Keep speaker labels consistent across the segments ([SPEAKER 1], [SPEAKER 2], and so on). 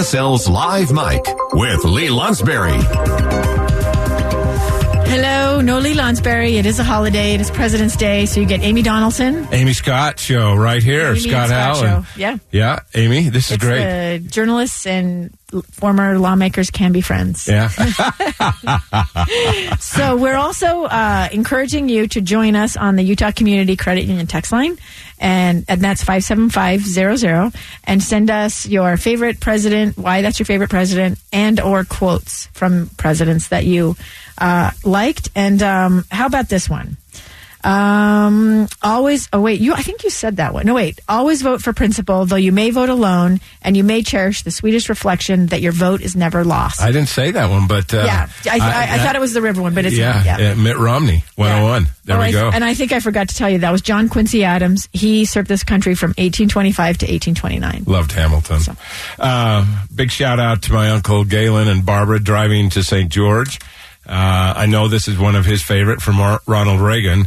[SPEAKER 1] SL's Live Mic with Lee Lonsberry.
[SPEAKER 2] Hello, no Lee Lonsberry. It is a holiday. It is President's Day, so you get Amy Donaldson.
[SPEAKER 3] Amy Scott show right here.
[SPEAKER 2] Amy
[SPEAKER 3] Scott
[SPEAKER 2] and
[SPEAKER 3] Allen.
[SPEAKER 2] Show. Yeah.
[SPEAKER 3] Yeah, Amy, this is
[SPEAKER 2] It's
[SPEAKER 3] great.
[SPEAKER 2] the journalists and former lawmakers can be friends.
[SPEAKER 3] yeah.
[SPEAKER 2] So we're also uh, encouraging you to join us on the Utah Community Credit Union text line, and, and that's 57500, and send us your favorite president, why that's your favorite president, and or quotes from presidents that you uh, liked. And um, how about this one? Um, always, oh wait, you, I think you said that one. No, wait, always vote for principle, though you may vote alone and you may cherish the sweetest reflection that your vote is never lost.
[SPEAKER 3] I didn't say that one, but. Uh,
[SPEAKER 2] yeah, I, I, I, thought it was the river one, but it's
[SPEAKER 3] yeah.
[SPEAKER 2] Yeah.
[SPEAKER 3] Mitt Romney, 101. There
[SPEAKER 2] Oh,
[SPEAKER 3] we
[SPEAKER 2] I-
[SPEAKER 3] go.
[SPEAKER 2] And I think I forgot to tell you that was John Quincy Adams. He served this country from 1825 to 1829.
[SPEAKER 3] Loved Hamilton. Uh, big shout out to my uncle Galen and Barbara driving to St. George. Uh, I know this is one of his favorite from Ronald Reagan.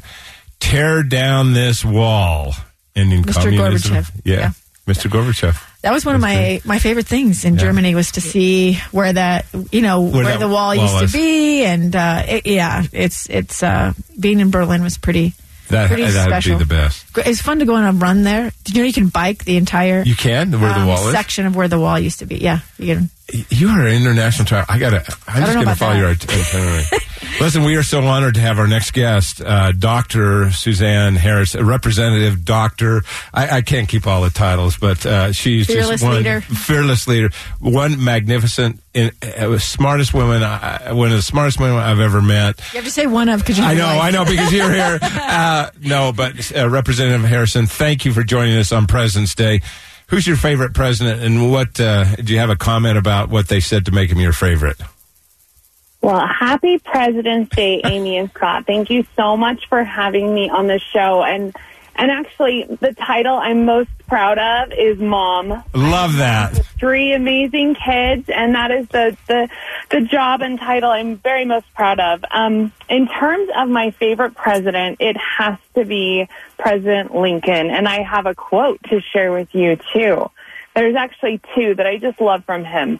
[SPEAKER 3] Tear down this wall, ending
[SPEAKER 2] Mr.
[SPEAKER 3] communism.
[SPEAKER 2] Gorbachev.
[SPEAKER 3] Yeah.
[SPEAKER 2] Yeah.
[SPEAKER 3] Mr. Gorbachev.
[SPEAKER 2] That was one of my, my favorite things in
[SPEAKER 3] Yeah.
[SPEAKER 2] Germany was to see where that you know where,
[SPEAKER 3] that
[SPEAKER 2] the wall,
[SPEAKER 3] wall
[SPEAKER 2] used
[SPEAKER 3] was.
[SPEAKER 2] to be, and uh, it, yeah, it's it's uh, being in Berlin was pretty
[SPEAKER 3] That,
[SPEAKER 2] pretty
[SPEAKER 3] that'd be the best.
[SPEAKER 2] It's fun to go on a run there. Did you know you can bike the entire
[SPEAKER 3] You can, where
[SPEAKER 2] um,
[SPEAKER 3] the wall is?
[SPEAKER 2] section of where the wall used to be? Yeah, you can.
[SPEAKER 3] You are an international travel. I gotta. I'm
[SPEAKER 2] don't
[SPEAKER 3] just
[SPEAKER 2] know
[SPEAKER 3] gonna
[SPEAKER 2] about
[SPEAKER 3] follow
[SPEAKER 2] that.
[SPEAKER 3] your itinerary. Listen, we are so honored to have our next guest, uh, Doctor Suzanne Harris, a representative doctor. I, I can't keep all the titles, but uh, she's
[SPEAKER 2] Fearless
[SPEAKER 3] just one
[SPEAKER 2] leader.
[SPEAKER 3] fearless leader, one magnificent, in, uh, smartest woman, uh, one of the smartest women I've ever met.
[SPEAKER 2] You have to say one of because
[SPEAKER 3] I know, I know, because you're here. Uh, no, but uh, Representative Harrison, thank you for joining us on President's Day. Who's your favorite president, and what uh, do you have a comment about what they said to make him your favorite?
[SPEAKER 4] Well, happy President's Day, Amy and Scott. Thank you so much for having me on the show. And and actually, the title I'm most proud of is Mom.
[SPEAKER 3] Love that.
[SPEAKER 4] Three amazing kids, and that is the the the job and title I'm very most proud of. Um, in terms of my favorite president, it has to be President Lincoln, and I have a quote to share with you too. There's actually two that I just love from him.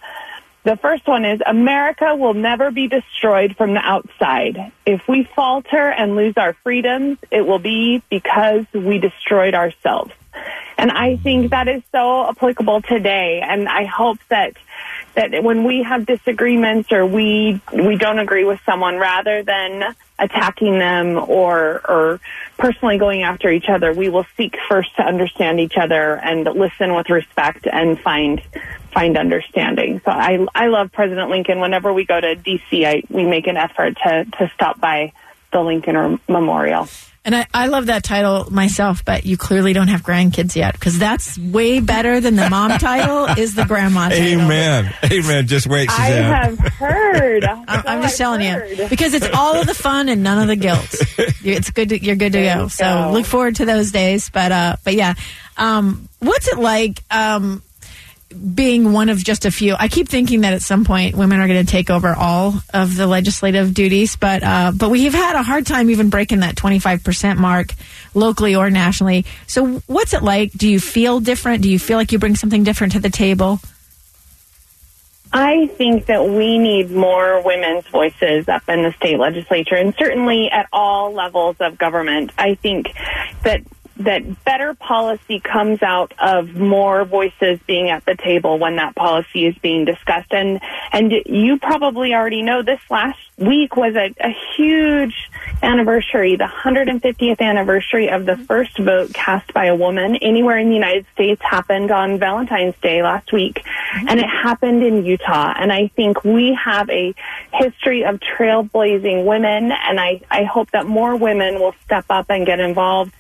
[SPEAKER 4] The first one is America will never be destroyed from the outside. If we falter and lose our freedoms, it will be because we destroyed ourselves. And I think that is so applicable today. And I hope that that when we have disagreements or we we don't agree with someone, rather than attacking them or or personally going after each other, we will seek first to understand each other and listen with respect and find find understanding. So I I love President Lincoln. Whenever we go to DC, I, we make an effort to to stop by the Lincoln or Memorial.
[SPEAKER 2] And I, I love that title myself, but you clearly don't have grandkids yet because that's way better than the mom title is the grandma title.
[SPEAKER 3] Amen. Amen. Just wait,
[SPEAKER 4] I have heard.
[SPEAKER 2] I'm, I'm just
[SPEAKER 4] I've
[SPEAKER 2] telling
[SPEAKER 4] heard.
[SPEAKER 2] you because it's all of the fun and none of the guilt. You- It's good. To, you're good to
[SPEAKER 4] There
[SPEAKER 2] go. So
[SPEAKER 4] go.
[SPEAKER 2] look forward to those days. But uh, but yeah, um, what's it like? Um, being one of just a few, I keep thinking that at some point women are going to take over all of the legislative duties, but uh, but we have had a hard time even breaking that 25 percent mark locally or nationally. So what's it like? Do you feel different? Do you feel like you bring something different to the table?
[SPEAKER 4] I think that we need more women's voices up in the state legislature and certainly at all levels of government. I think that that better policy comes out of more voices being at the table when that policy is being discussed. And and you probably already know this last week was a, a huge anniversary, the 150th anniversary of the first vote cast by a woman anywhere in the United States happened on Valentine's Day last week. And it happened in Utah. And I think we have a history of trailblazing women. And I, I hope that more women will step up and get involved.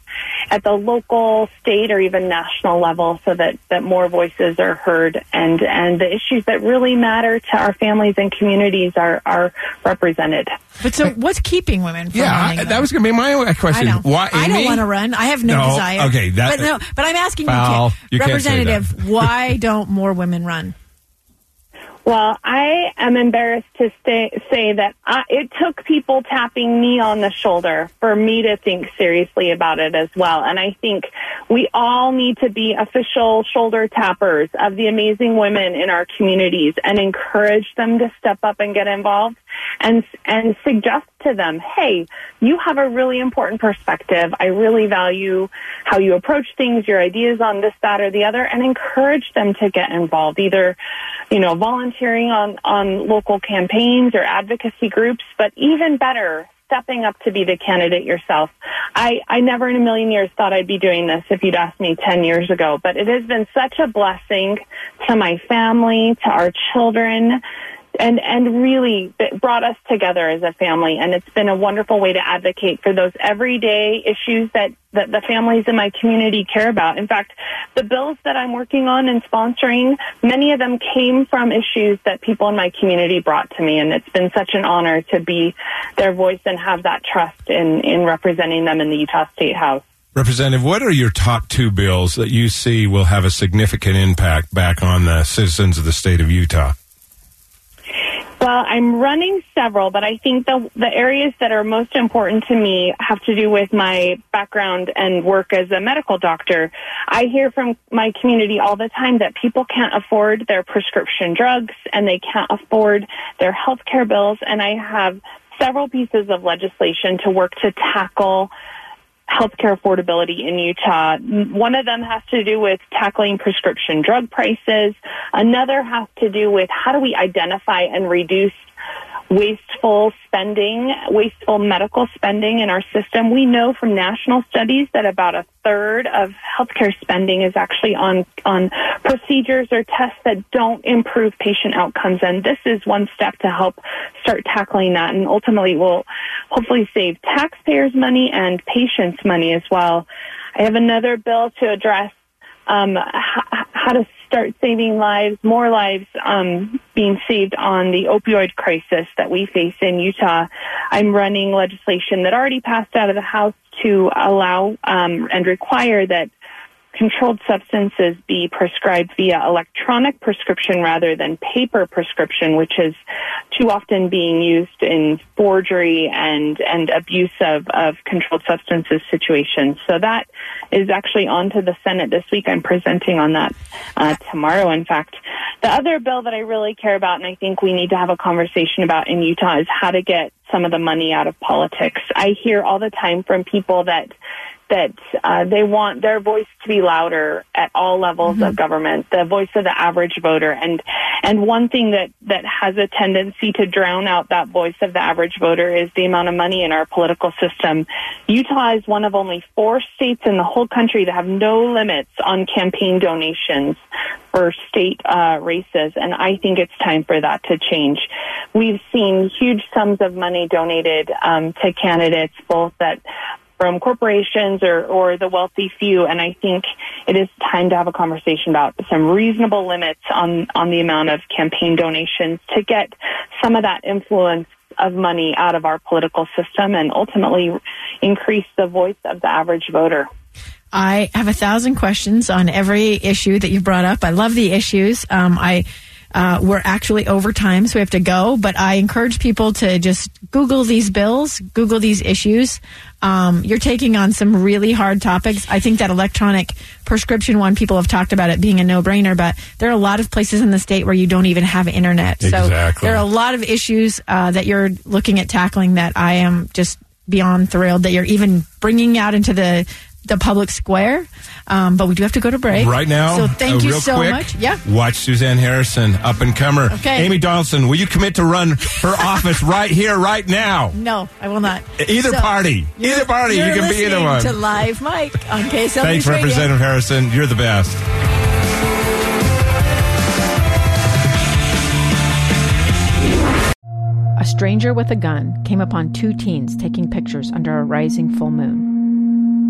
[SPEAKER 4] At the local, state, or even national level so that, that more voices are heard and, and the issues that really matter to our families and communities are, are represented.
[SPEAKER 2] But so, what's keeping women from
[SPEAKER 3] Yeah,
[SPEAKER 2] running?
[SPEAKER 3] I- that was going to be my question.
[SPEAKER 2] I know.
[SPEAKER 3] Why,
[SPEAKER 2] I don't want to run. I have no,
[SPEAKER 3] No,
[SPEAKER 2] desire.
[SPEAKER 3] okay, that-
[SPEAKER 2] but no. But I'm asking
[SPEAKER 3] Foul.
[SPEAKER 2] you,
[SPEAKER 3] You can't.
[SPEAKER 2] Representative, why don't more women run?
[SPEAKER 4] Well, I am embarrassed to stay, say that I, it took people tapping me on the shoulder for me to think seriously about it as well. And I think we all need to be official shoulder tappers of the amazing women in our communities and encourage them to step up and get involved and and suggest to them, hey, you have a really important perspective. I really value how you approach things, your ideas on this, that, or the other, and encourage them to get involved, either, you know, volunteering on, on local campaigns or advocacy groups, but even better, stepping up to be the candidate yourself. I, I never in a million years thought I'd be doing this if you'd asked me 10 years ago, but it has been such a blessing to my family, to our children, and and really brought us together as a family. And it's been a wonderful way to advocate for those everyday issues that that the families in my community care about. In fact the bills that i'm working on and sponsoring many of them came from issues that people in my community brought to me. And it's been such an honor to be their voice and have that trust in in representing them in the utah state house.
[SPEAKER 3] Representative, what are your top two bills that you see will have a significant impact back on the citizens of the state of Utah?
[SPEAKER 4] Well, I'm running several, but I think the the areas that are most important to me have to do with my background and work as a medical doctor. I hear from my community all the time that people can't afford their prescription drugs and they can't afford their health care bills and I have several pieces of legislation to work to tackle healthcare affordability in Utah. One of them has to do with tackling prescription drug prices. Another has to do with how do we identify and reduce wasteful spending, wasteful medical spending in our system. We know from national studies that about a third of healthcare spending is actually on on procedures or tests that don't improve patient outcomes and this is one step to help start tackling that and ultimately will hopefully save taxpayers money and patients money as well. I have another bill to address um, how to start saving lives, more lives um, being saved on the opioid crisis that we face in Utah. I'm running legislation that already passed out of the House to allow um, and require that controlled substances be prescribed via electronic prescription rather than paper prescription, which is too often being used in forgery and, and abuse of, of controlled substances situations. So that is actually on to the Senate this week. I'm presenting on that uh, tomorrow, in fact. The other bill that I really care about and I think we need to have a conversation about in Utah is how to get some of the money out of politics. I hear all the time from people that that uh, they want their voice to be louder at all levels of government, the voice of the average voter. And and one thing that that has a tendency to drown out that voice of the average voter is the amount of money in our political system. Utah is one of only four states in the whole country that have no limits on campaign donations for state uh, races, and I think it's time for that to change. We've seen huge sums of money donated um, to candidates, both that from corporations or, or the wealthy few. And I think it is time to have a conversation about some reasonable limits on, on the amount of campaign donations to get some of that influence of money out of our political system and ultimately increase the voice of the average voter.
[SPEAKER 2] I have a thousand questions on every issue that you've brought up. I love the issues. Um, I uh, we're actually over time, so we have to go. But I encourage people to just Google these bills, Google these issues. Um, you're taking on some really hard topics. I think that electronic prescription one, people have talked about it being a no-brainer, but there are a lot of places in the state where you don't even have internet. So there are a lot of issues uh, that you're looking at tackling that I am just beyond thrilled that you're even bringing out into the the public square. Um, but we do have to go to break
[SPEAKER 3] Right now,
[SPEAKER 2] So thank
[SPEAKER 3] uh,
[SPEAKER 2] you so
[SPEAKER 3] quick,
[SPEAKER 2] much. Yeah.
[SPEAKER 3] Watch Suzanne Harrison, up and comer.
[SPEAKER 2] Okay.
[SPEAKER 3] Amy Donaldson, will you commit to run for office right here, right now?
[SPEAKER 2] No, I will not.
[SPEAKER 3] Either
[SPEAKER 2] So,
[SPEAKER 3] party. Either party. You can be either one.
[SPEAKER 2] To live Mic on KSL
[SPEAKER 3] Thanks,
[SPEAKER 2] Radio.
[SPEAKER 3] Representative Harrison. You're the best.
[SPEAKER 5] A stranger with a gun came upon two teens taking pictures under a rising full moon.